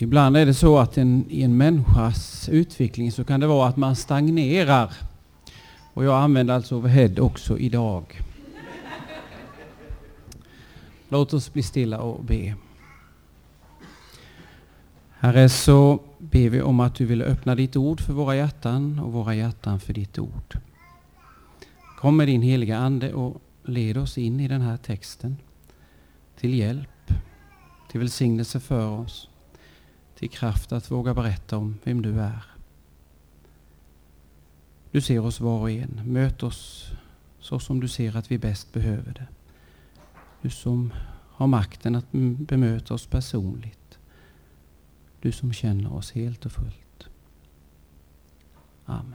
Ibland är det så att en, i en människas utveckling så kan det vara att man stagnerar. Och jag använder alltså overhead också idag. Låt oss bli stilla och be. Herre, så ber vi om att du vill öppna ditt ord för våra hjärtan och våra hjärtan för ditt ord. Kom med din heliga Ande och led oss in i den här texten till hjälp, till välsignelse för oss, till kraft att våga berätta om vem du är. Du ser oss var och en. Möt oss så som du ser att vi bäst behöver det. Du som har makten att bemöta oss personligt. Du som känner oss helt och fullt. Amen.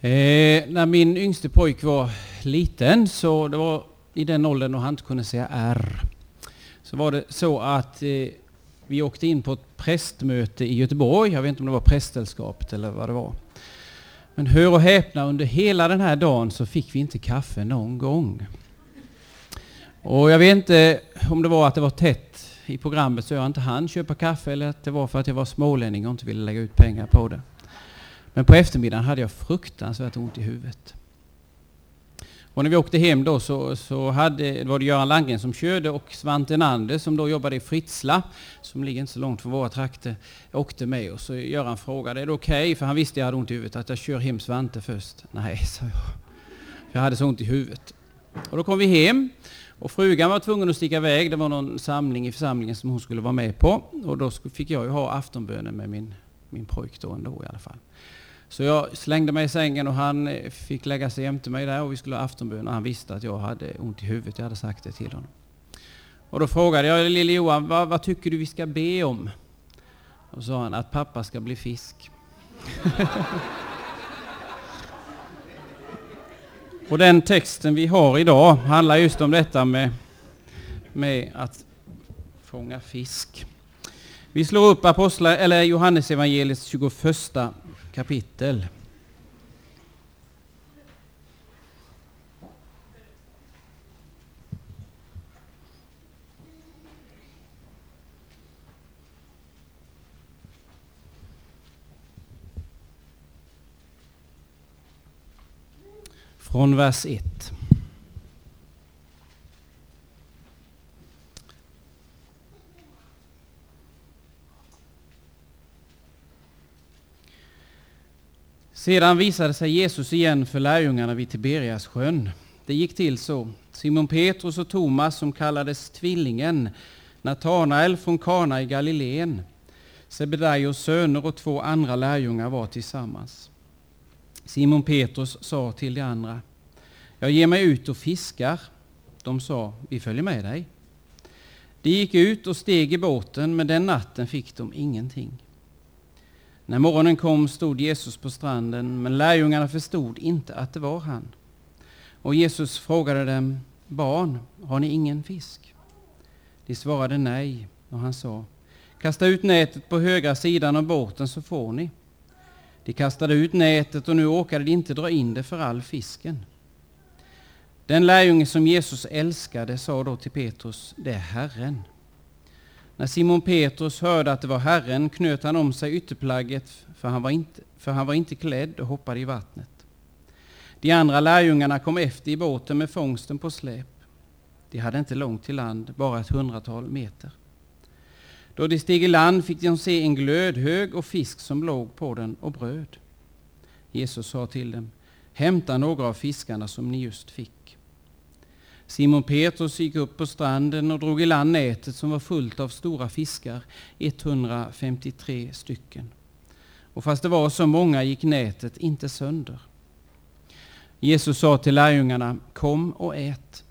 Eh, när min yngste pojk var liten, så det var i den åldern då han inte kunde säga R, så var det så att eh, vi åkte in på ett prästmöte i Göteborg. Jag vet inte om det var präställskapet eller vad det var. Men hör och häpna, under hela den här dagen så fick vi inte kaffe någon gång. Och jag vet inte om det var att det var tätt i programmet så jag inte hann köpa kaffe eller att det var för att jag var smålänning och inte ville lägga ut pengar på det. Men på eftermiddagen hade jag fruktansvärt ont i huvudet. Och när vi åkte hem då så, så hade, var det Göran Landgren som körde och Svante Nander som då jobbade i Fritsla, som ligger inte så långt från våra trakter, åkte med. Och så Göran frågade, är det okej? Okay? För han visste jag hade ont i huvudet, att jag kör hem Svante först. Nej, sa jag. För jag hade så ont i huvudet. Och då kom vi hem. Och frugan var tvungen att sticka iväg. Det var någon samling i församlingen som hon skulle vara med på. Och då fick jag ju ha aftonbönen med min, min pojk då ändå i alla fall. Så jag slängde mig i sängen och han eh, fick lägga sig jämte mig där och vi skulle ha aftonbön och han visste att jag hade ont i huvudet. Jag hade sagt det till honom. Och då frågade jag lille Johan, vad, vad tycker du vi ska be om? Och så sa han att pappa ska bli fisk. och den texten vi har idag handlar just om detta med, med att fånga fisk. Vi slår upp Apostlar, eller Johannes evangeliets 21 kapitel. Från vers 1. Sedan visade sig Jesus igen för lärjungarna vid Tiberias sjön. Det gick till så. Simon Petrus och Thomas, som kallades Tvillingen, Natanael från Kana i Galileen, Sebedaios söner och två andra lärjungar var tillsammans. Simon Petrus sa till de andra, jag ger mig ut och fiskar. De sa, vi följer med dig. De gick ut och steg i båten, men den natten fick de ingenting. När morgonen kom stod Jesus på stranden, men lärjungarna förstod inte att det var han. Och Jesus frågade dem, barn, har ni ingen fisk? De svarade nej, och han sa, kasta ut nätet på högra sidan av båten så får ni. De kastade ut nätet och nu orkade de inte dra in det för all fisken. Den lärjunge som Jesus älskade sa då till Petrus, det är Herren. När Simon Petrus hörde att det var Herren knöt han om sig ytterplagget, för han var inte, för han var inte klädd och hoppade i vattnet. De andra lärjungarna kom efter i båten med fångsten på släp. De hade inte långt till land, bara ett hundratal meter. Då de steg i land fick de se en glödhög och fisk som låg på den och bröd. Jesus sa till dem, hämta några av fiskarna som ni just fick. Simon Petrus gick upp på stranden och drog i land nätet som var fullt av stora fiskar, 153 stycken. Och fast det var så många gick nätet inte sönder. Jesus sa till lärjungarna, kom och ät.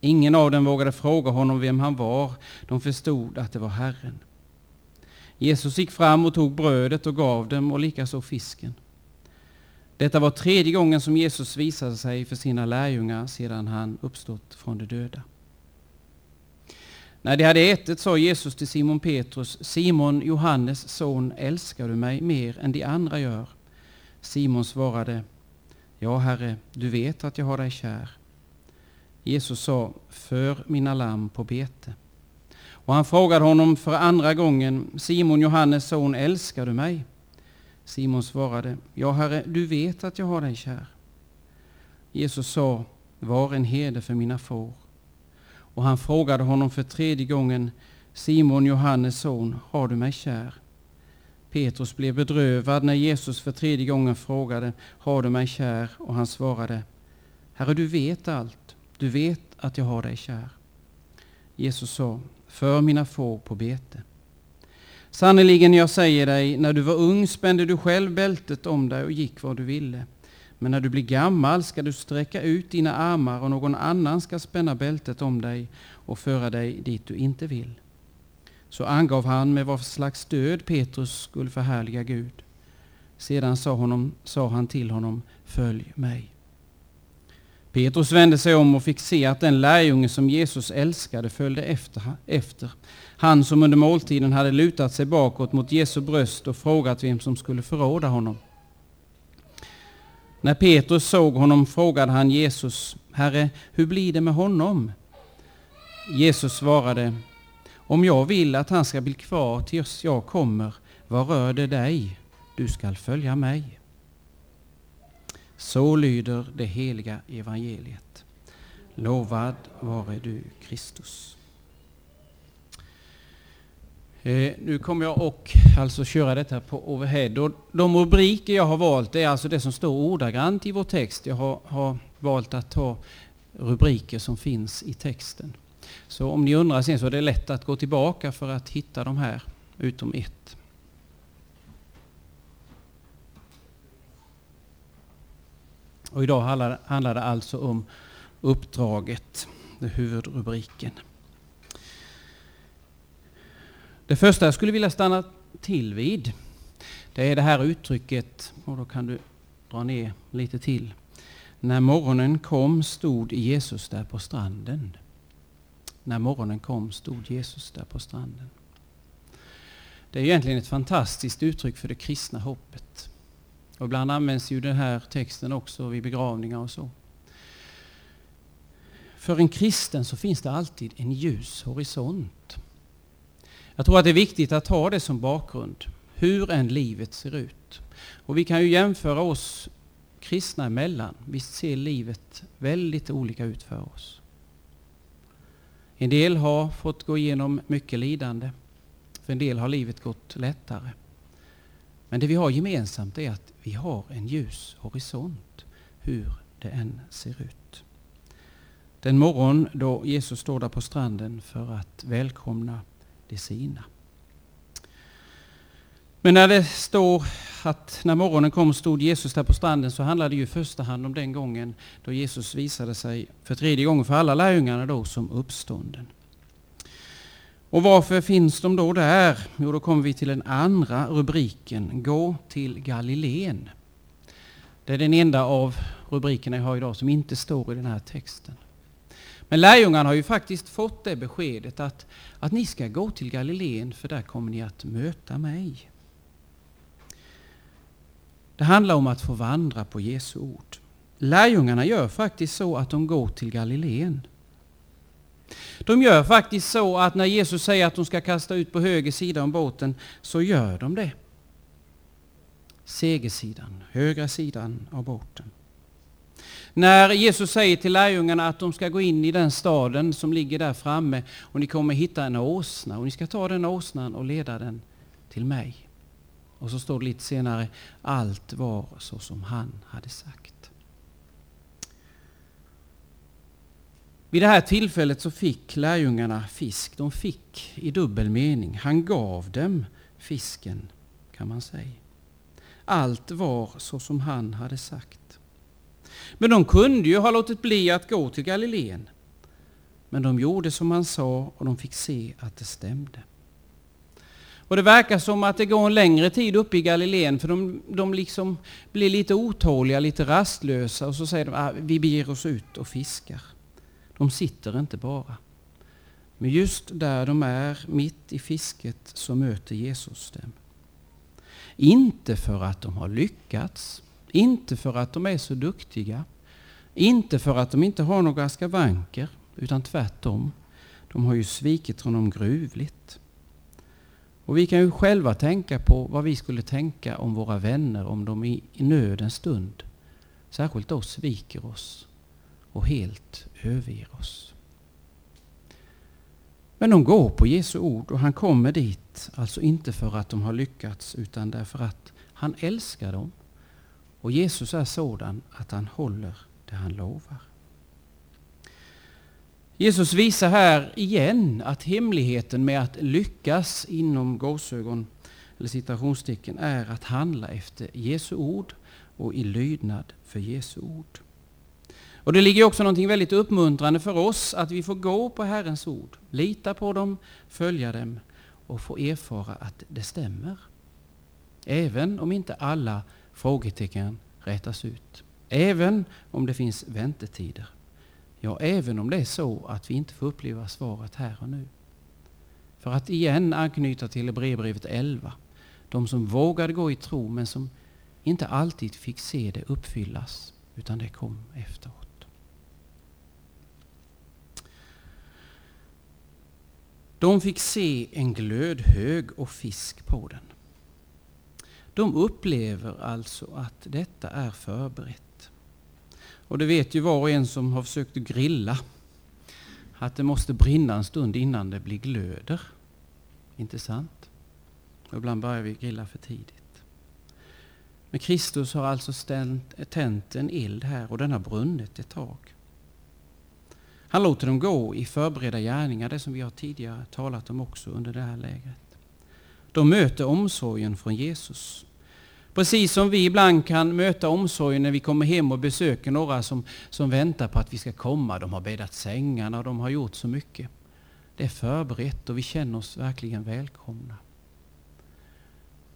Ingen av dem vågade fråga honom vem han var. De förstod att det var Herren. Jesus gick fram och tog brödet och gav dem och likaså fisken. Detta var tredje gången som Jesus visade sig för sina lärjungar sedan han uppstått från de döda. När de hade ätit sa Jesus till Simon Petrus, Simon, Johannes son, älskar du mig mer än de andra gör? Simon svarade, Ja, Herre, du vet att jag har dig kär. Jesus sa, för mina lamm på bete. Och han frågade honom för andra gången, Simon Johannes son, älskar du mig? Simon svarade, ja herre, du vet att jag har dig kär. Jesus sa, var en herde för mina får. Och han frågade honom för tredje gången, Simon Johannes son, har du mig kär? Petrus blev bedrövad när Jesus för tredje gången frågade, har du mig kär? Och han svarade, Herre, du vet allt. Du vet att jag har dig kär. Jesus sa, för mina får på bete. Sannerligen, jag säger dig, när du var ung spände du själv bältet om dig och gick var du ville. Men när du blir gammal ska du sträcka ut dina armar och någon annan ska spänna bältet om dig och föra dig dit du inte vill. Så angav han med vad slags död Petrus skulle förhärliga Gud. Sedan sa, honom, sa han till honom, följ mig. Petrus vände sig om och fick se att den lärjunge som Jesus älskade följde efter, efter. Han som under måltiden hade lutat sig bakåt mot Jesu bröst och frågat vem som skulle förråda honom. När Petrus såg honom frågade han Jesus, Herre, hur blir det med honom? Jesus svarade, om jag vill att han ska bli kvar tills jag kommer, vad rör det dig? Du skall följa mig. Så lyder det heliga evangeliet. Lovad vare du, Kristus. Eh, nu kommer jag och alltså köra detta på overhead. Och de rubriker jag har valt är alltså det som står ordagrant i vår text. Jag har, har valt att ta rubriker som finns i texten. Så om ni undrar sen så är det lätt att gå tillbaka för att hitta de här, utom ett. Och idag handlar det alltså om uppdraget, det huvudrubriken. Det första jag skulle vilja stanna till vid, det är det här uttrycket, och då kan du dra ner lite till. När morgonen kom stod Jesus där på stranden. När morgonen kom stod Jesus där på stranden. Det är egentligen ett fantastiskt uttryck för det kristna hoppet. Och ibland används ju den här texten också vid begravningar och så. För en kristen så finns det alltid en ljus horisont. Jag tror att det är viktigt att ha det som bakgrund, hur än livet ser ut. Och vi kan ju jämföra oss kristna emellan. Visst ser livet väldigt olika ut för oss. En del har fått gå igenom mycket lidande. För en del har livet gått lättare. Men det vi har gemensamt är att vi har en ljus horisont, hur det än ser ut. Den morgon då Jesus står där på stranden för att välkomna de sina. Men när det står att när morgonen kom stod Jesus där på stranden så handlar det ju i första hand om den gången då Jesus visade sig för tredje gången för alla lärjungarna då som uppstånden. Och varför finns de då där? Jo, då kommer vi till den andra rubriken, Gå till Galileen. Det är den enda av rubrikerna jag har idag som inte står i den här texten. Men lärjungarna har ju faktiskt fått det beskedet att, att ni ska gå till Galileen för där kommer ni att möta mig. Det handlar om att få vandra på Jesu ord. Lärjungarna gör faktiskt så att de går till Galileen. De gör faktiskt så att när Jesus säger att de ska kasta ut på höger sida om båten, så gör de det. Segersidan, högra sidan av båten. När Jesus säger till lärjungarna att de ska gå in i den staden som ligger där framme och ni kommer hitta en åsna och ni ska ta den åsnan och leda den till mig. Och så står det lite senare, allt var så som han hade sagt. Vid det här tillfället så fick lärjungarna fisk. De fick i dubbel mening. Han gav dem fisken, kan man säga. Allt var så som han hade sagt. Men de kunde ju ha låtit bli att gå till Galileen. Men de gjorde som han sa och de fick se att det stämde. Och det verkar som att det går en längre tid uppe i Galileen för de, de liksom blir lite otåliga, lite rastlösa och så säger de att ah, vi beger oss ut och fiskar. De sitter inte bara. Men just där de är, mitt i fisket, så möter Jesus dem. Inte för att de har lyckats, inte för att de är så duktiga, Inte för att de inte har några skavanker, utan tvärtom. De har ju svikit honom gruvligt. Och vi kan ju själva tänka på vad vi skulle tänka om våra vänner om de i nödens stund, särskilt då, sviker oss och helt överger oss. Men de går på Jesu ord och han kommer dit, alltså inte för att de har lyckats utan därför att han älskar dem. Och Jesus är sådan att han håller det han lovar. Jesus visar här igen att hemligheten med att lyckas inom gåsögon eller citationstecken är att handla efter Jesu ord och i lydnad för Jesu ord. Och det ligger också någonting väldigt uppmuntrande för oss att vi får gå på Herrens ord, lita på dem, följa dem och få erfara att det stämmer. Även om inte alla frågetecken rätas ut. Även om det finns väntetider. Ja, även om det är så att vi inte får uppleva svaret här och nu. För att igen anknyta till Hebreerbrevet 11. De som vågade gå i tro men som inte alltid fick se det uppfyllas, utan det kom efteråt. De fick se en glödhög och fisk på den. De upplever alltså att detta är förberett. Och det vet ju var och en som har försökt grilla att det måste brinna en stund innan det blir glöder. Inte sant? Och ibland börjar vi grilla för tidigt. Men Kristus har alltså tänt en eld här och den har brunnit ett tag. Han låter dem gå i förberedda gärningar, det som vi har tidigare talat om också under det här lägret. De möter omsorgen från Jesus. Precis som vi ibland kan möta omsorgen när vi kommer hem och besöker några som, som väntar på att vi ska komma. De har bäddat sängarna och de har gjort så mycket. Det är förberett och vi känner oss verkligen välkomna.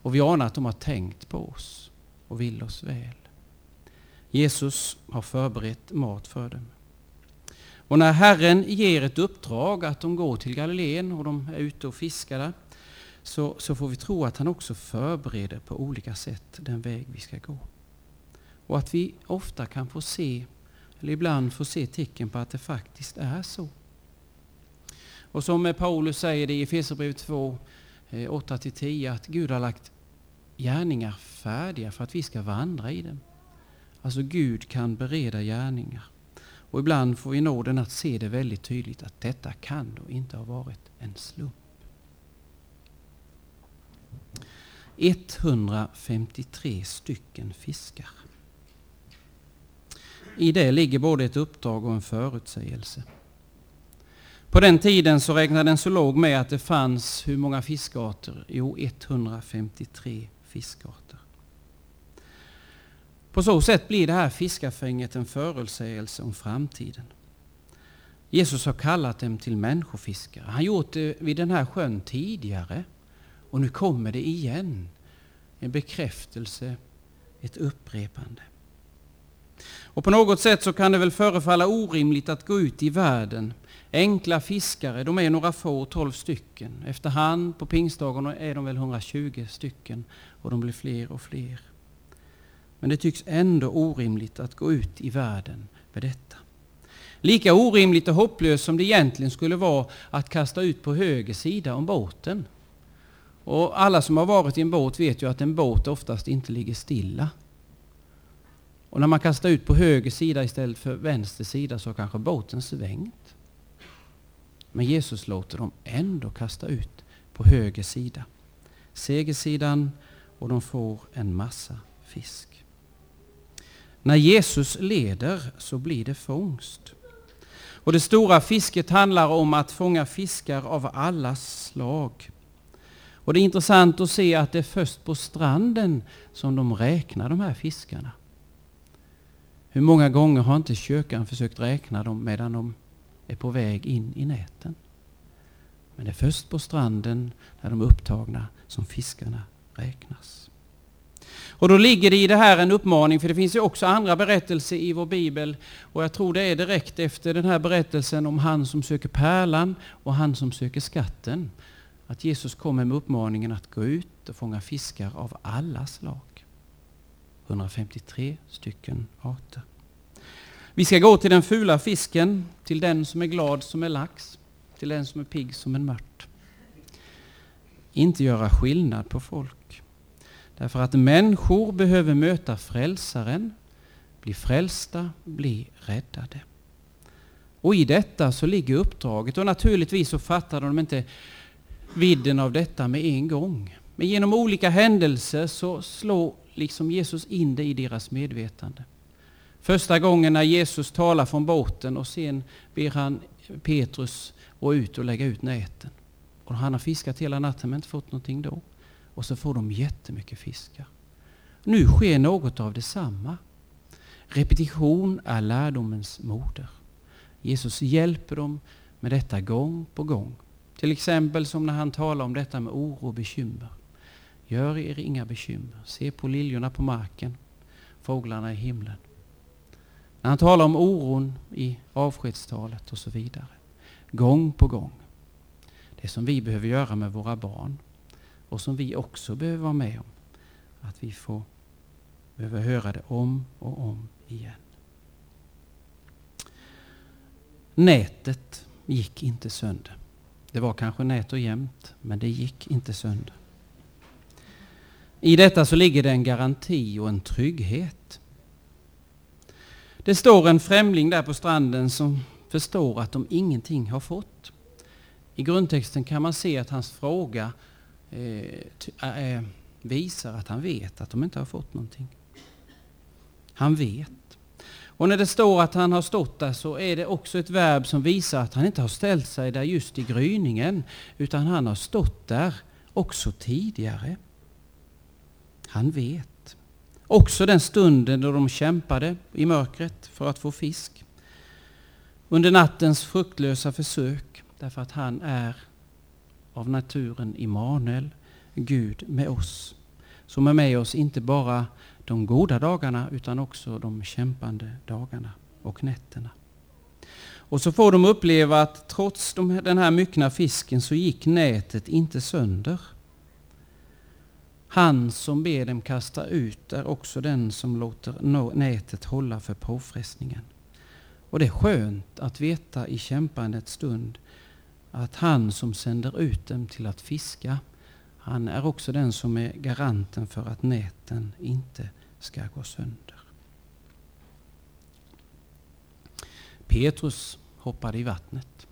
Och vi anar att de har tänkt på oss och vill oss väl. Jesus har förberett mat för dem. Och när Herren ger ett uppdrag att de går till Galileen och de är ute och fiskar där, så, så får vi tro att han också förbereder på olika sätt den väg vi ska gå. Och att vi ofta kan få se, eller ibland få se tecken på att det faktiskt är så. Och som Paulus säger det i Efesierbrevet 2, 8-10, eh, att Gud har lagt gärningar färdiga för att vi ska vandra i dem. Alltså Gud kan bereda gärningar. Och ibland får vi nåden att se det väldigt tydligt att detta kan då inte ha varit en slump. 153 stycken fiskar. I det ligger både ett uppdrag och en förutsägelse. På den tiden så räknade en zoolog med att det fanns hur många fiskarter? Jo, 153 fiskarter. På så sätt blir det här fiskafänget en förutsägelse om framtiden. Jesus har kallat dem till människofiskare. Han har gjort det vid den här sjön tidigare. Och nu kommer det igen. En bekräftelse, ett upprepande. Och på något sätt så kan det väl förefalla orimligt att gå ut i världen. Enkla fiskare, de är några få, tolv stycken. Efterhand på pingstdagen är de väl 120 stycken och de blir fler och fler. Men det tycks ändå orimligt att gå ut i världen med detta. Lika orimligt och hopplöst som det egentligen skulle vara att kasta ut på höger sida om båten. Och alla som har varit i en båt vet ju att en båt oftast inte ligger stilla. Och när man kastar ut på höger sida istället för vänster sida så har kanske båten svängt. Men Jesus låter dem ändå kasta ut på höger sida. Segersidan och de får en massa fisk. När Jesus leder så blir det fångst. Och det stora fisket handlar om att fånga fiskar av alla slag. Och det är intressant att se att det är först på stranden som de räknar de här fiskarna. Hur många gånger har inte kyrkan försökt räkna dem medan de är på väg in i näten? Men det är först på stranden när de är upptagna som fiskarna räknas. Och då ligger det i det här en uppmaning, för det finns ju också andra berättelser i vår bibel. Och jag tror det är direkt efter den här berättelsen om han som söker pärlan och han som söker skatten. Att Jesus kommer med uppmaningen att gå ut och fånga fiskar av alla slag. 153 stycken arter. Vi ska gå till den fula fisken, till den som är glad som är lax, till den som är pigg som en mört. Inte göra skillnad på folk. Därför att människor behöver möta frälsaren, bli frälsta, bli räddade. Och i detta så ligger uppdraget och naturligtvis så fattade de inte vidden av detta med en gång. Men genom olika händelser så slår liksom Jesus in det i deras medvetande. Första gången när Jesus talar från båten och sen ber han Petrus gå ut och lägga ut näten. Och han har fiskat hela natten men inte fått någonting då. Och så får de jättemycket fiskar. Nu sker något av detsamma. Repetition är lärdomens moder. Jesus hjälper dem med detta gång på gång. Till exempel som när han talar om detta med oro och bekymmer. Gör er inga bekymmer. Se på liljorna på marken, fåglarna i himlen. När han talar om oron i avskedstalet och så vidare. Gång på gång. Det som vi behöver göra med våra barn och som vi också behöver vara med om. Att vi får behöver höra det om och om igen. Nätet gick inte sönder. Det var kanske nät och jämnt, men det gick inte sönder. I detta så ligger det en garanti och en trygghet. Det står en främling där på stranden som förstår att de ingenting har fått. I grundtexten kan man se att hans fråga Eh, eh, visar att han vet att de inte har fått någonting. Han vet. Och när det står att han har stått där så är det också ett verb som visar att han inte har ställt sig där just i gryningen utan han har stått där också tidigare. Han vet. Också den stunden då de kämpade i mörkret för att få fisk. Under nattens fruktlösa försök därför att han är av naturen Immanuel, Gud med oss. Som är med oss inte bara de goda dagarna utan också de kämpande dagarna och nätterna. Och så får de uppleva att trots den här myckna fisken så gick nätet inte sönder. Han som ber dem kasta ut är också den som låter nätet hålla för påfrestningen. Och det är skönt att veta i kämpandets stund att han som sänder ut dem till att fiska, han är också den som är garanten för att näten inte ska gå sönder. Petrus hoppade i vattnet.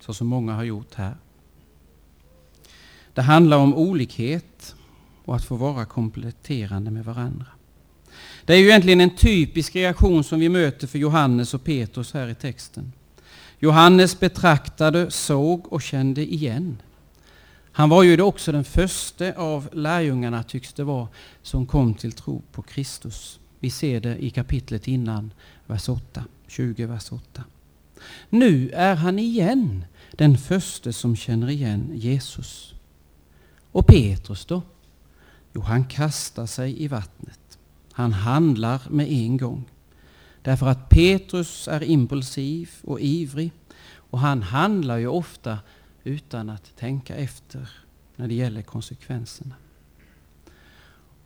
Så som många har gjort här. Det handlar om olikhet och att få vara kompletterande med varandra. Det är ju egentligen en typisk reaktion som vi möter för Johannes och Petrus här i texten. Johannes betraktade, såg och kände igen. Han var ju också den första av lärjungarna, tycks det vara, som kom till tro på Kristus. Vi ser det i kapitlet innan, vers 8, 20, vers 8. Nu är han igen den första som känner igen Jesus. Och Petrus då? Jo, han kastar sig i vattnet. Han handlar med en gång. Därför att Petrus är impulsiv och ivrig och han handlar ju ofta utan att tänka efter när det gäller konsekvenserna.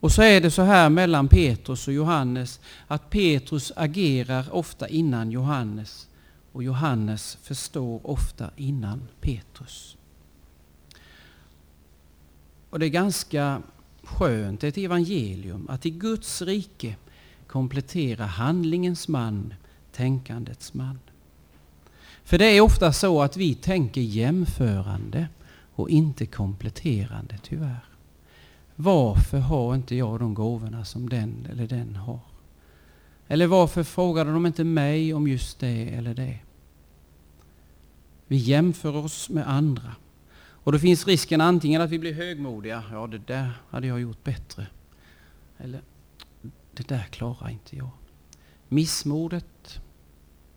Och så är det så här mellan Petrus och Johannes att Petrus agerar ofta innan Johannes och Johannes förstår ofta innan Petrus. Och det är ganska skönt, ett evangelium, att i Guds rike komplettera handlingens man, tänkandets man. För det är ofta så att vi tänker jämförande och inte kompletterande tyvärr. Varför har inte jag de gåvorna som den eller den har? Eller varför frågade de inte mig om just det eller det? Vi jämför oss med andra. Och då finns risken antingen att vi blir högmodiga. Ja, det där hade jag gjort bättre. Eller, det där klarar inte jag. Missmodet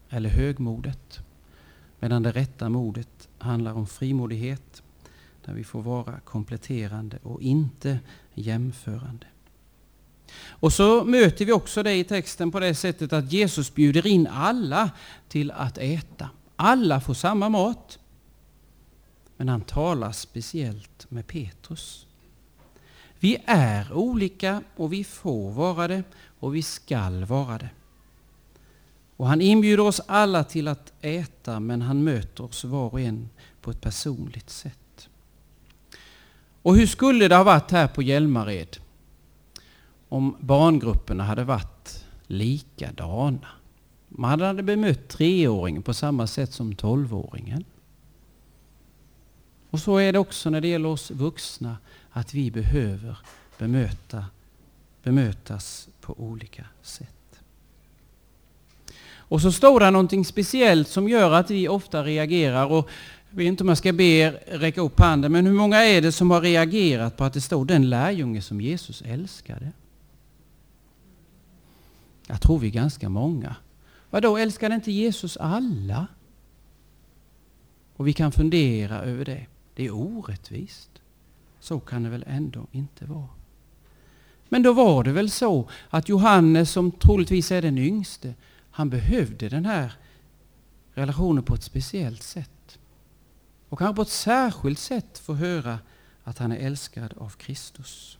eller högmodet. Medan det rätta modet handlar om frimodighet där vi får vara kompletterande och inte jämförande. Och så möter vi också det i texten på det sättet att Jesus bjuder in alla till att äta. Alla får samma mat. Men han talar speciellt med Petrus. Vi är olika och vi får vara det och vi skall vara det. Och han inbjuder oss alla till att äta men han möter oss var och en på ett personligt sätt. Och hur skulle det ha varit här på Hjälmared om barngrupperna hade varit likadana? Man hade bemött treåringen på samma sätt som tolvåringen. Och så är det också när det gäller oss vuxna, att vi behöver bemöta, bemötas på olika sätt. Och så står det någonting speciellt som gör att vi ofta reagerar. Och jag vet inte om jag ska be er räcka upp handen, men hur många är det som har reagerat på att det står den lärjunge som Jesus älskade? Jag tror vi är ganska många. Vadå, älskade inte Jesus alla? Och vi kan fundera över det. Det är orättvist. Så kan det väl ändå inte vara. Men då var det väl så att Johannes, som troligtvis är den yngste, han behövde den här relationen på ett speciellt sätt. Och kanske på ett särskilt sätt få höra att han är älskad av Kristus.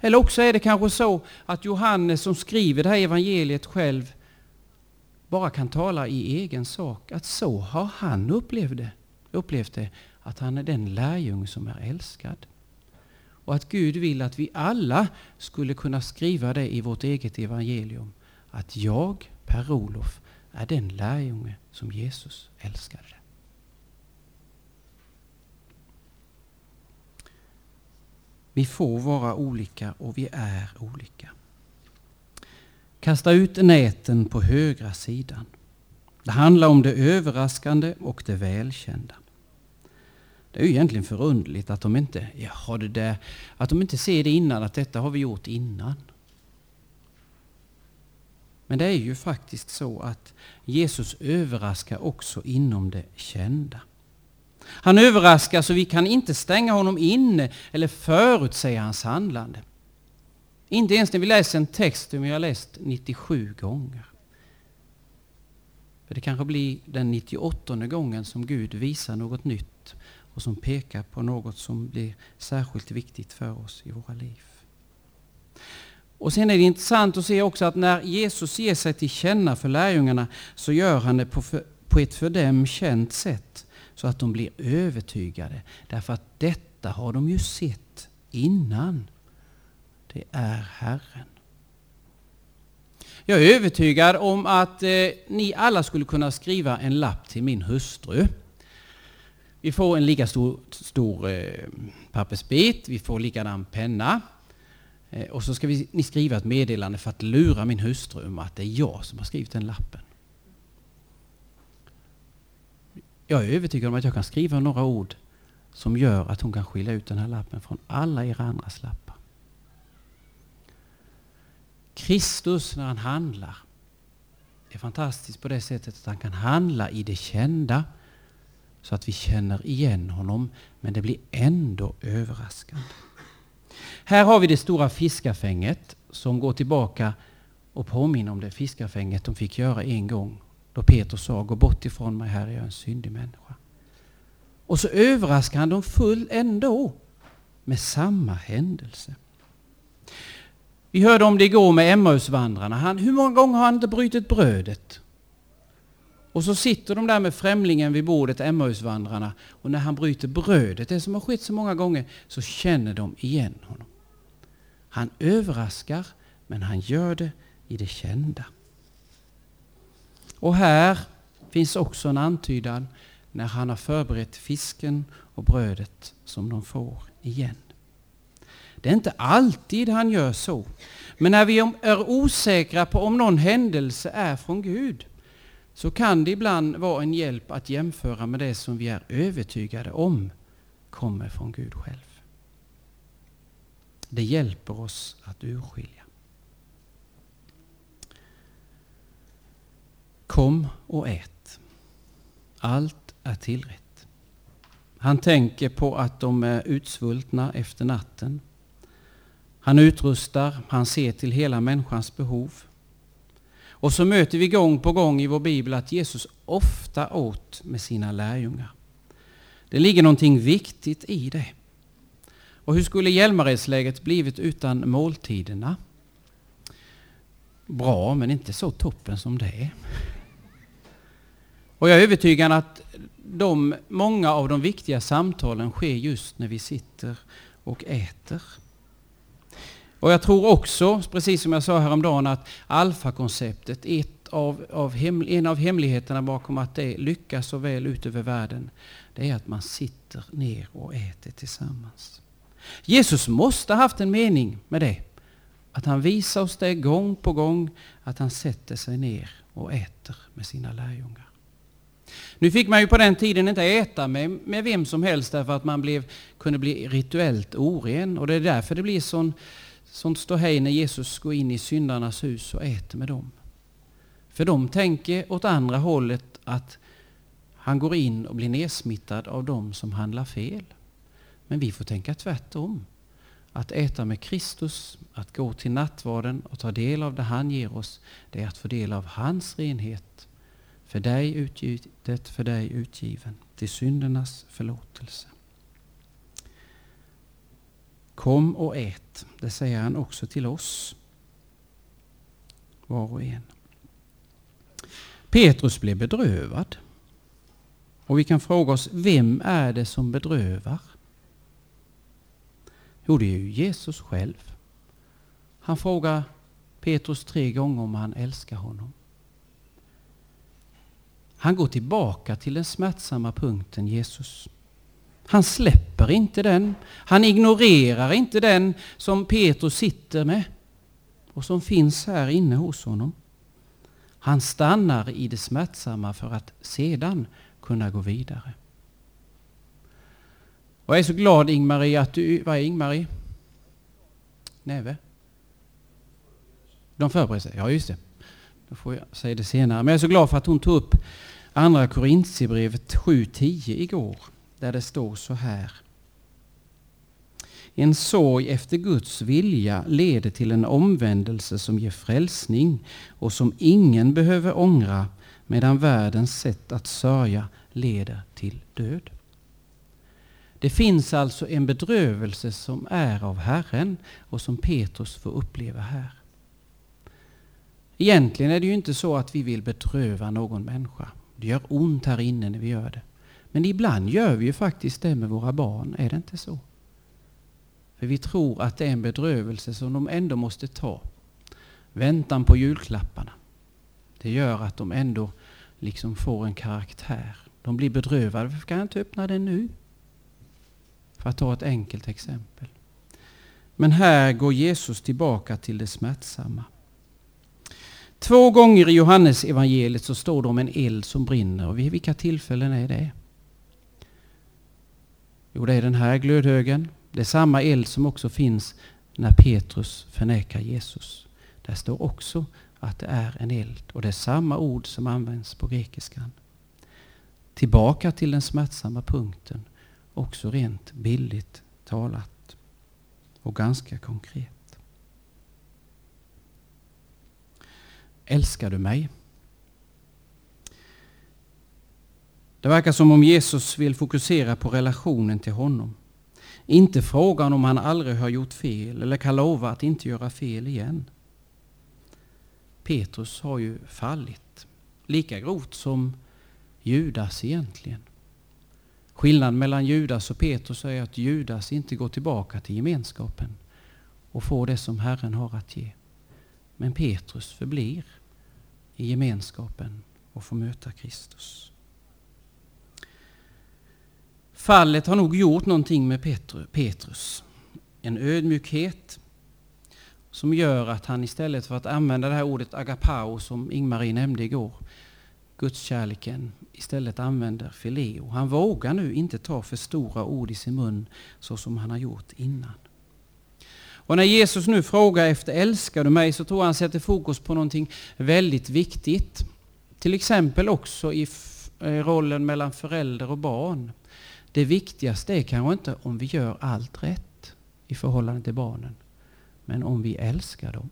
Eller också är det kanske så att Johannes som skriver det här evangeliet själv bara kan tala i egen sak. Att så har han upplevt det. Upplevt det att han är den lärjunge som är älskad. Och att Gud vill att vi alla skulle kunna skriva det i vårt eget evangelium. Att jag, Per-Olof, är den lärjunge som Jesus älskade. Vi får vara olika och vi är olika. Kasta ut näten på högra sidan. Det handlar om det överraskande och det välkända. Det är ju egentligen förundligt att de inte, ja, det där, att de inte ser det innan, att detta har vi gjort innan. Men det är ju faktiskt så att Jesus överraskar också inom det kända. Han överraskar så vi kan inte stänga honom inne eller förutsäga hans handlande. Inte ens när vi läser en text som vi har läst 97 gånger. För det kanske blir den 98 gången som Gud visar något nytt och som pekar på något som blir särskilt viktigt för oss i våra liv. Och sen är det intressant att se också att när Jesus ger sig till känna för lärjungarna så gör han det på, för, på ett för dem känt sätt så att de blir övertygade. Därför att detta har de ju sett innan. Det är Herren. Jag är övertygad om att eh, ni alla skulle kunna skriva en lapp till min hustru. Vi får en lika stor, stor eh, pappersbit, vi får likadan penna. Eh, och så ska vi, ni skriva ett meddelande för att lura min hustru om att det är jag som har skrivit den lappen. Jag är övertygad om att jag kan skriva några ord som gör att hon kan skilja ut den här lappen från alla era andras lappar. Kristus när han handlar är fantastiskt på det sättet att han kan handla i det kända så att vi känner igen honom men det blir ändå överraskande. Här har vi det stora fiskafänget som går tillbaka och påminner om det fiskafänget de fick göra en gång då Peter sa gå bort ifrån mig, här är jag en syndig människa. Och så överraskar han dem full ändå med samma händelse. Vi hörde om det igår med Emmausvandrarna. hur många gånger har han inte brutit brödet? Och så sitter de där med främlingen vid bordet, Emmausvandrarna. Och när han bryter brödet, det som har skett så många gånger, så känner de igen honom. Han överraskar, men han gör det i det kända. Och här finns också en antydan när han har förberett fisken och brödet som de får igen. Det är inte alltid han gör så. Men när vi är osäkra på om någon händelse är från Gud så kan det ibland vara en hjälp att jämföra med det som vi är övertygade om kommer från Gud själv. Det hjälper oss att urskilja. Kom och ät. Allt är tillrätt. Han tänker på att de är utsvultna efter natten. Han utrustar, han ser till hela människans behov. Och så möter vi gång på gång i vår bibel att Jesus ofta åt med sina lärjungar. Det ligger någonting viktigt i det. Och hur skulle Hjälmaredsläget blivit utan måltiderna? Bra, men inte så toppen som det är. Och jag är övertygad att de, många av de viktiga samtalen sker just när vi sitter och äter. Och jag tror också, precis som jag sa häromdagen, att alfakonceptet, ett av, av hem, en av hemligheterna bakom att det lyckas så väl ut över världen, det är att man sitter ner och äter tillsammans. Jesus måste ha haft en mening med det. Att han visar oss det gång på gång, att han sätter sig ner och äter med sina lärjungar. Nu fick man ju på den tiden inte äta med, med vem som helst därför att man blev, kunde bli rituellt oren. Och det är därför det blir sån, sånt ståhej när Jesus går in i syndarnas hus och äter med dem. För de tänker åt andra hållet att han går in och blir nedsmittad av dem som handlar fel. Men vi får tänka tvärtom. Att äta med Kristus, att gå till nattvarden och ta del av det han ger oss, det är att få del av hans renhet för dig utgivet, för dig utgiven, till syndernas förlåtelse. Kom och ät, det säger han också till oss, var och en. Petrus blev bedrövad. Och vi kan fråga oss, vem är det som bedrövar? Jo, det är ju Jesus själv. Han frågar Petrus tre gånger om han älskar honom. Han går tillbaka till den smärtsamma punkten Jesus. Han släpper inte den. Han ignorerar inte den som Petrus sitter med och som finns här inne hos honom. Han stannar i det smärtsamma för att sedan kunna gå vidare. Och jag är så glad Ingmarie att du... Vad är Ingmarie? Näve? De förbereder sig, ja just det. Då får jag säga det senare. Men jag är så glad för att hon tog upp Andra Korintierbrevet 7.10 igår. Där det står så här. En sorg efter Guds vilja leder till en omvändelse som ger frälsning och som ingen behöver ångra medan världens sätt att sörja leder till död. Det finns alltså en bedrövelse som är av Herren och som Petrus får uppleva här. Egentligen är det ju inte så att vi vill bedröva någon människa. Det gör ont här inne när vi gör det. Men ibland gör vi ju faktiskt det med våra barn, är det inte så? För vi tror att det är en bedrövelse som de ändå måste ta. Väntan på julklapparna. Det gör att de ändå liksom får en karaktär. De blir bedrövade. Varför kan jag inte öppna den nu? För att ta ett enkelt exempel. Men här går Jesus tillbaka till det smärtsamma. Två gånger i Johannes evangeliet så står det om en eld som brinner. Och vid vilka tillfällen är det? Jo, det är den här glödhögen. Det är samma eld som också finns när Petrus förnekar Jesus. Där står också att det är en eld. Och det är samma ord som används på grekiskan. Tillbaka till den smärtsamma punkten. Också rent billigt talat. Och ganska konkret. Älskar du mig? Det verkar som om Jesus vill fokusera på relationen till honom. Inte frågan om han aldrig har gjort fel eller kan lova att inte göra fel igen. Petrus har ju fallit. Lika grovt som Judas egentligen. Skillnaden mellan Judas och Petrus är att Judas inte går tillbaka till gemenskapen och får det som Herren har att ge. Men Petrus förblir i gemenskapen och får möta Kristus. Fallet har nog gjort någonting med Petrus. En ödmjukhet som gör att han istället för att använda det här ordet agapao som Ingmarie nämnde igår, Gudskärleken, istället använder fileo. Han vågar nu inte ta för stora ord i sin mun så som han har gjort innan. Och när Jesus nu frågar efter älskar du mig så tror jag han sätter fokus på någonting väldigt viktigt. Till exempel också i eh, rollen mellan förälder och barn. Det viktigaste är kanske inte om vi gör allt rätt i förhållande till barnen. Men om vi älskar dem.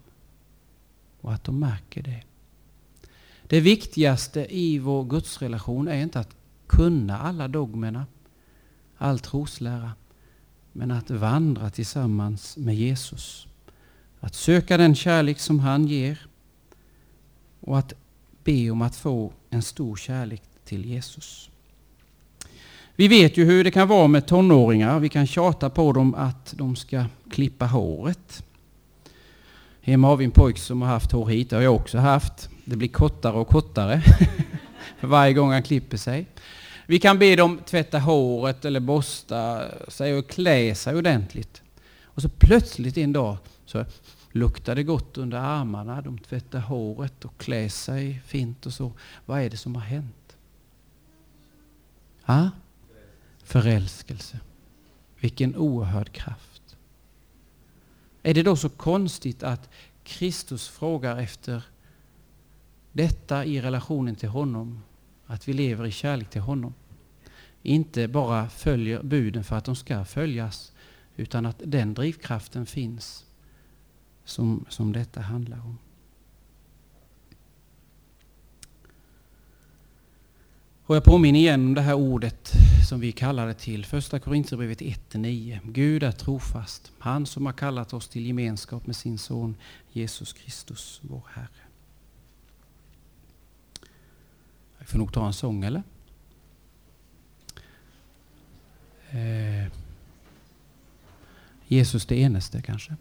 Och att de märker det. Det viktigaste i vår gudsrelation är inte att kunna alla dogmerna, all troslära. men att vandra tillsammans med Jesus. Att söka den kärlek som han ger och att be om att få en stor kärlek till Jesus. Vi vet ju hur det kan vara med tonåringar. Vi kan tjata på dem att de ska klippa håret. Hemma har vi en pojke som har haft hår hit, det har jag också haft. Det blir kortare och kortare för varje gång han klipper sig. Vi kan be dem tvätta håret eller borsta sig och klä sig ordentligt. Och så plötsligt en dag så luktar det gott under armarna, de tvättar håret och klär sig fint och så. Vad är det som har hänt? Ha? Förälskelse. Vilken oerhörd kraft. Är det då så konstigt att Kristus frågar efter detta i relationen till honom? Att vi lever i kärlek till honom. Inte bara följer buden för att de ska följas, utan att den drivkraften finns som, som detta handlar om. Och jag påminner igen om det här ordet som vi kallade till. Första Korinthierbrevet 1-9. Gud är trofast, han som har kallat oss till gemenskap med sin son Jesus Kristus, vår Herre. Vi får nog ta en sång eller? Eh, Jesus det enaste kanske.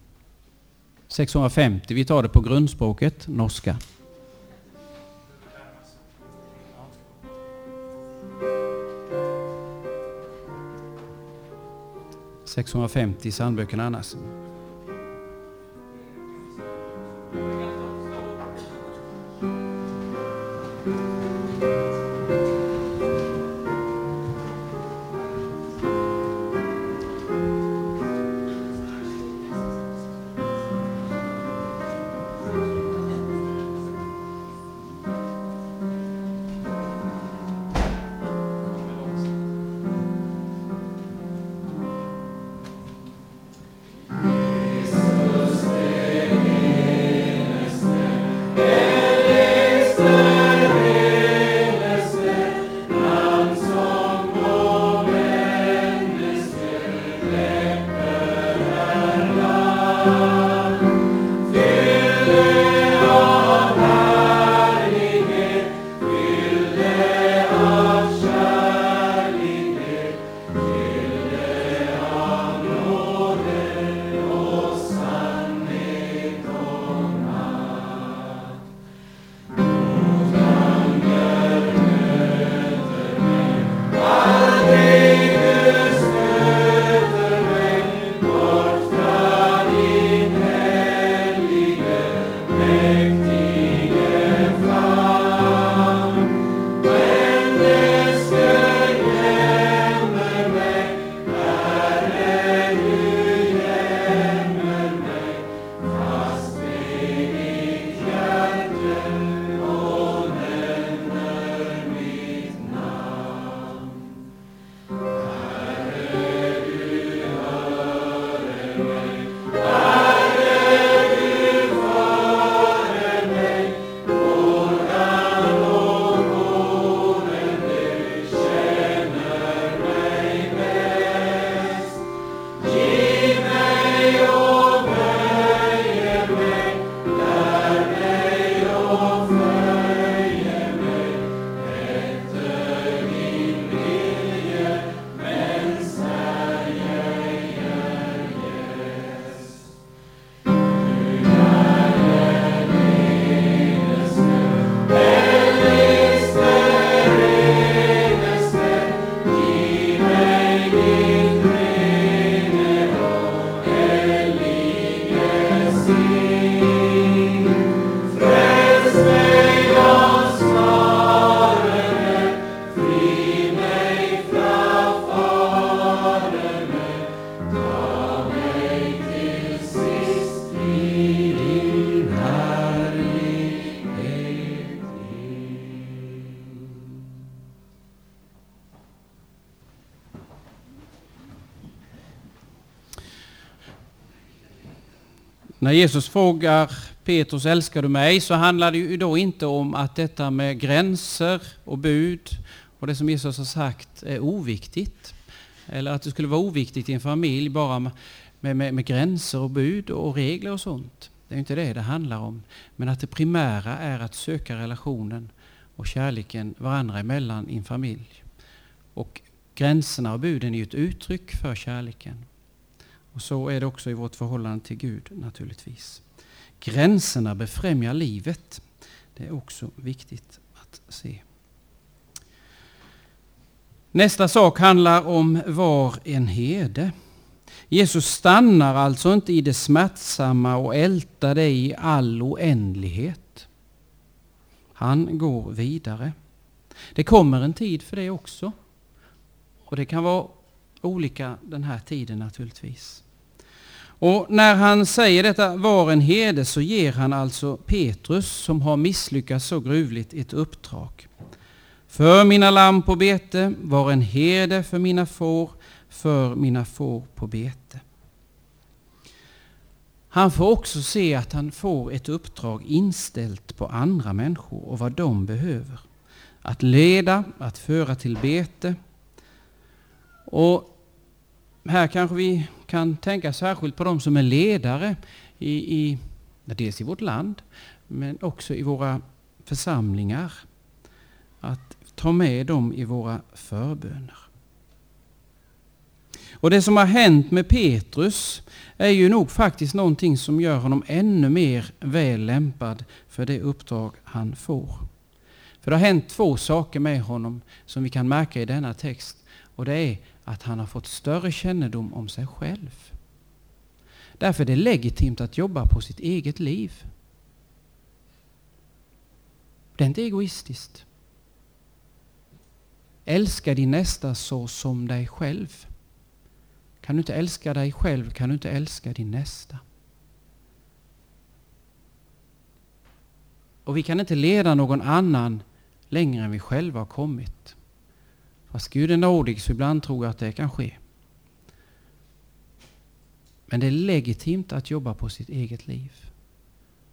650, vi tar det på grundspråket, norska. 650 i psalmböckerna annars. Jesus frågar Petrus, älskar du mig? Så handlar det ju då inte om att detta med gränser och bud och det som Jesus har sagt är oviktigt. eller att det skulle vara oviktigt i en familj bara med, med, med gränser och bud och regler och sånt. Det är inte det det handlar om. Men att det primära är att söka relationen och kärleken varandra emellan i en familj. Och gränserna och buden är ju ett uttryck för kärleken. Och så är det också i vårt förhållande till Gud naturligtvis. Gränserna befrämjar livet. Det är också viktigt att se. Nästa sak handlar om var en herde. Jesus stannar alltså inte i det smärtsamma och ältar det i all oändlighet. Han går vidare. Det kommer en tid för det också. Och det kan vara olika den här tiden naturligtvis. Och när han säger detta var en herde så ger han alltså Petrus, som har misslyckats så gruvligt, ett uppdrag. För mina lamm på bete, var en herde för mina får, för mina får på bete. Han får också se att han får ett uppdrag inställt på andra människor och vad de behöver. Att leda, att föra till bete. Och här kanske vi kan tänka särskilt på de som är ledare i, i dels i vårt land, men också i våra församlingar. Att ta med dem i våra förböner. Och det som har hänt med Petrus är ju nog faktiskt någonting som gör honom ännu mer väl lämpad för det uppdrag han får. För det har hänt två saker med honom som vi kan märka i denna text. Och det är att han har fått större kännedom om sig själv. Därför är det legitimt att jobba på sitt eget liv. Det är inte egoistiskt. Älska din nästa så som dig själv. Kan du inte älska dig själv kan du inte älska din nästa. Och vi kan inte leda någon annan längre än vi själva har kommit. Fast Gud är nådig så ibland tror jag att det kan ske. Men det är legitimt att jobba på sitt eget liv.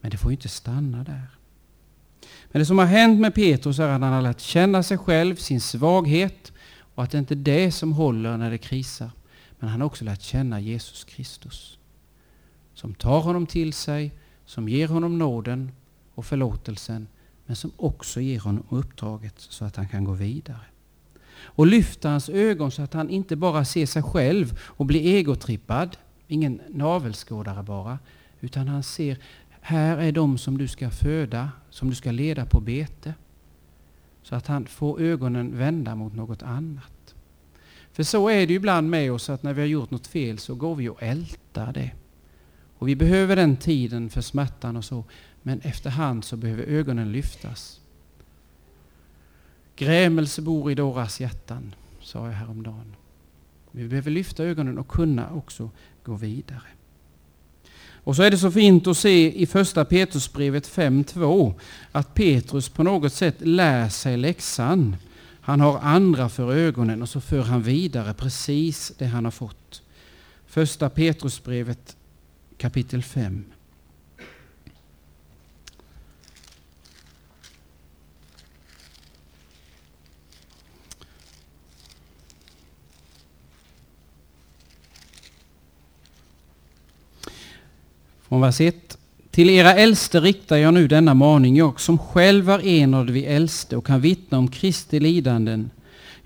Men det får inte stanna där. Men det som har hänt med Petrus är att han har lärt känna sig själv, sin svaghet och att det inte är det som håller när det krisar. Men han har också lärt känna Jesus Kristus. Som tar honom till sig, som ger honom nåden och förlåtelsen men som också ger honom uppdraget så att han kan gå vidare och lyfta hans ögon så att han inte bara ser sig själv och blir egotrippad, ingen navelskådare bara, utan han ser här är de som du ska föda, som du ska leda på bete. Så att han får ögonen vända mot något annat. För så är det ibland med oss att när vi har gjort något fel så går vi och ältar det. Och vi behöver den tiden för smärtan och så. Men efterhand så behöver ögonen lyftas. Grämelse bor i deras hjärtan, sa jag häromdagen. Vi behöver lyfta ögonen och kunna också gå vidare. Och så är det så fint att se i första Petrusbrevet 5.2 att Petrus på något sätt lär sig läxan. Han har andra för ögonen och så för han vidare precis det han har fått. Första Petrusbrevet kapitel 5. Från vers 1. Till era äldste riktar jag nu denna maning, jag som själv är en av de äldste och kan vittna om Kristi lidanden,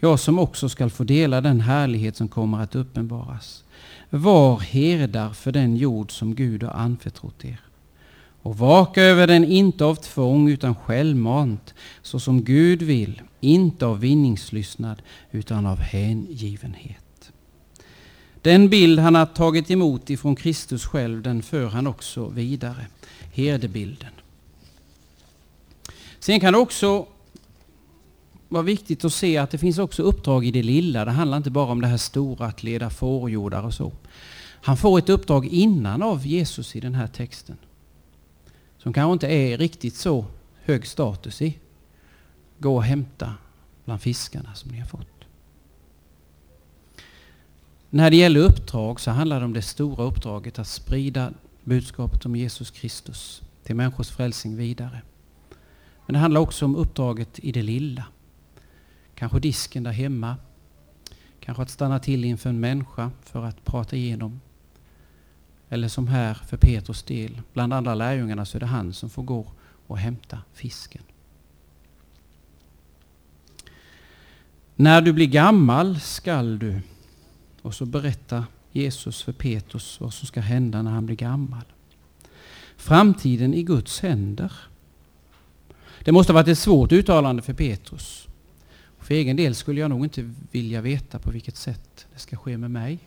jag som också skall få dela den härlighet som kommer att uppenbaras. Var herdar för den jord som Gud har anförtrott er. Och vaka över den inte av tvång utan självmant, så som Gud vill, inte av vinningslystnad utan av hängivenhet. Den bild han har tagit emot ifrån Kristus själv, den för han också vidare. Herdebilden. Sen kan det också vara viktigt att se att det finns också uppdrag i det lilla. Det handlar inte bara om det här stora, att leda fårjordar och så. Han får ett uppdrag innan av Jesus i den här texten. Som kanske inte är riktigt så hög status i. Gå och hämta bland fiskarna som ni har fått. När det gäller uppdrag så handlar det om det stora uppdraget att sprida budskapet om Jesus Kristus till människors frälsning vidare. Men det handlar också om uppdraget i det lilla. Kanske disken där hemma. Kanske att stanna till inför en människa för att prata igenom. Eller som här för Petrus del, bland andra lärjungarna så är det han som får gå och hämta fisken. När du blir gammal skall du, och så berättar Jesus för Petrus vad som ska hända när han blir gammal. Framtiden i Guds händer. Det måste ha varit ett svårt uttalande för Petrus. För egen del skulle jag nog inte vilja veta på vilket sätt det ska ske med mig.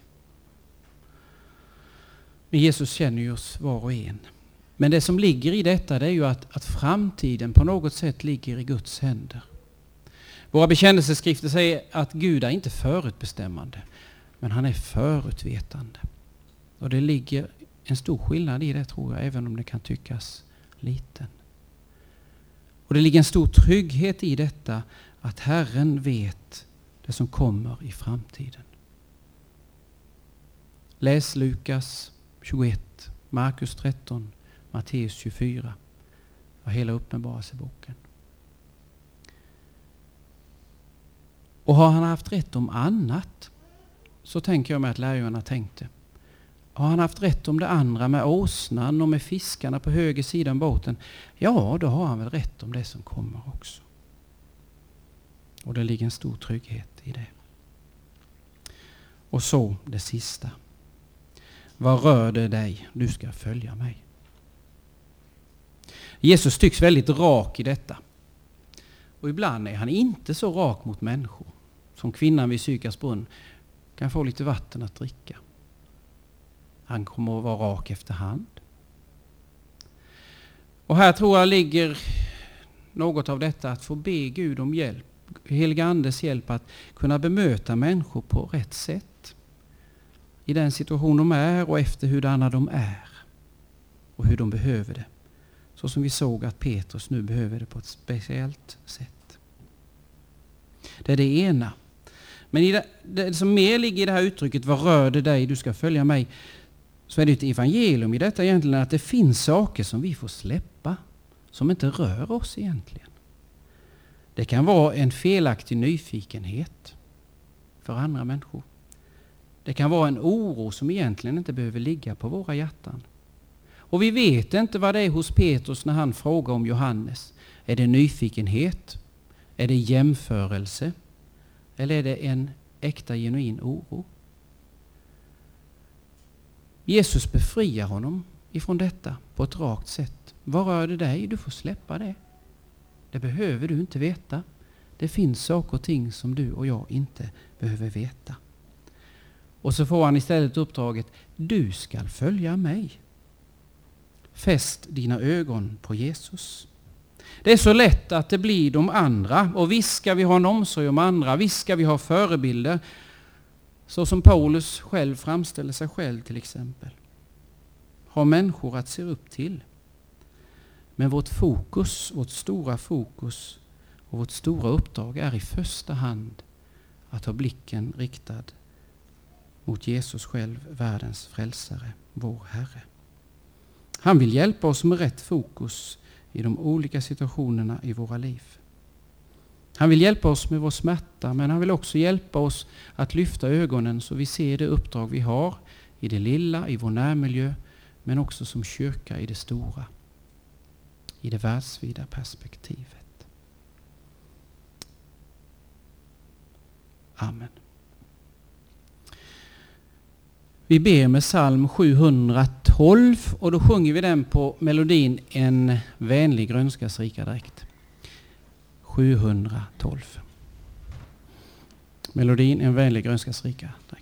Men Jesus känner ju oss var och en. Men det som ligger i detta det är ju att, att framtiden på något sätt ligger i Guds händer. Våra bekännelseskrifter säger att Gud är inte förutbestämmande, men han är förutvetande. Och det ligger en stor skillnad i det tror jag, även om det kan tyckas liten. Och det ligger en stor trygghet i detta att Herren vet det som kommer i framtiden. Läs Lukas 21, Markus 13, Matteus 24 och hela Uppenbarelseboken. Och har han haft rätt om annat så tänker jag mig att lärjungarna tänkte. Har han haft rätt om det andra med åsnan och med fiskarna på höger sida om båten? Ja, då har han väl rätt om det som kommer också. Och det ligger en stor trygghet i det. Och så det sista. Vad rör det dig? Du ska följa mig. Jesus tycks väldigt rak i detta. Och ibland är han inte så rak mot människor. Som kvinnan vid Sykars brunn kan få lite vatten att dricka. Han kommer att vara rak efter hand. Och här tror jag ligger något av detta att få be Gud om hjälp, heliga Andes hjälp att kunna bemöta människor på rätt sätt. I den situation de är och efter hurdana de är. Och hur de behöver det. Så som vi såg att Petrus nu behöver det på ett speciellt sätt. Det är det ena. Men i det, det som mer ligger i det här uttrycket, vad rör det dig, du ska följa mig, så är det ett evangelium i detta egentligen att det finns saker som vi får släppa, som inte rör oss egentligen. Det kan vara en felaktig nyfikenhet för andra människor. Det kan vara en oro som egentligen inte behöver ligga på våra hjärtan. Och vi vet inte vad det är hos Petrus när han frågar om Johannes. Är det nyfikenhet? Är det jämförelse? Eller är det en äkta genuin oro? Jesus befriar honom ifrån detta på ett rakt sätt. Vad rör det dig? Du får släppa det. Det behöver du inte veta. Det finns saker och ting som du och jag inte behöver veta. Och så får han istället uppdraget, du skall följa mig. Fäst dina ögon på Jesus. Det är så lätt att det blir de andra. Och visst ska vi ha en omsorg om andra, visst ska vi ha förebilder. Så som Paulus själv framställer sig själv till exempel. Ha människor att se upp till. Men vårt fokus, vårt stora fokus och vårt stora uppdrag är i första hand att ha blicken riktad mot Jesus själv, världens frälsare, vår Herre. Han vill hjälpa oss med rätt fokus i de olika situationerna i våra liv. Han vill hjälpa oss med vår smärta, men han vill också hjälpa oss att lyfta ögonen så vi ser det uppdrag vi har i det lilla, i vår närmiljö, men också som kyrka i det stora, i det världsvida perspektivet. Amen. Vi ber med psalm 700 12 och då sjunger vi den på melodin En vänlig grönskas rika dräkt. 712. Melodin En vänlig grönskas rika dräkt.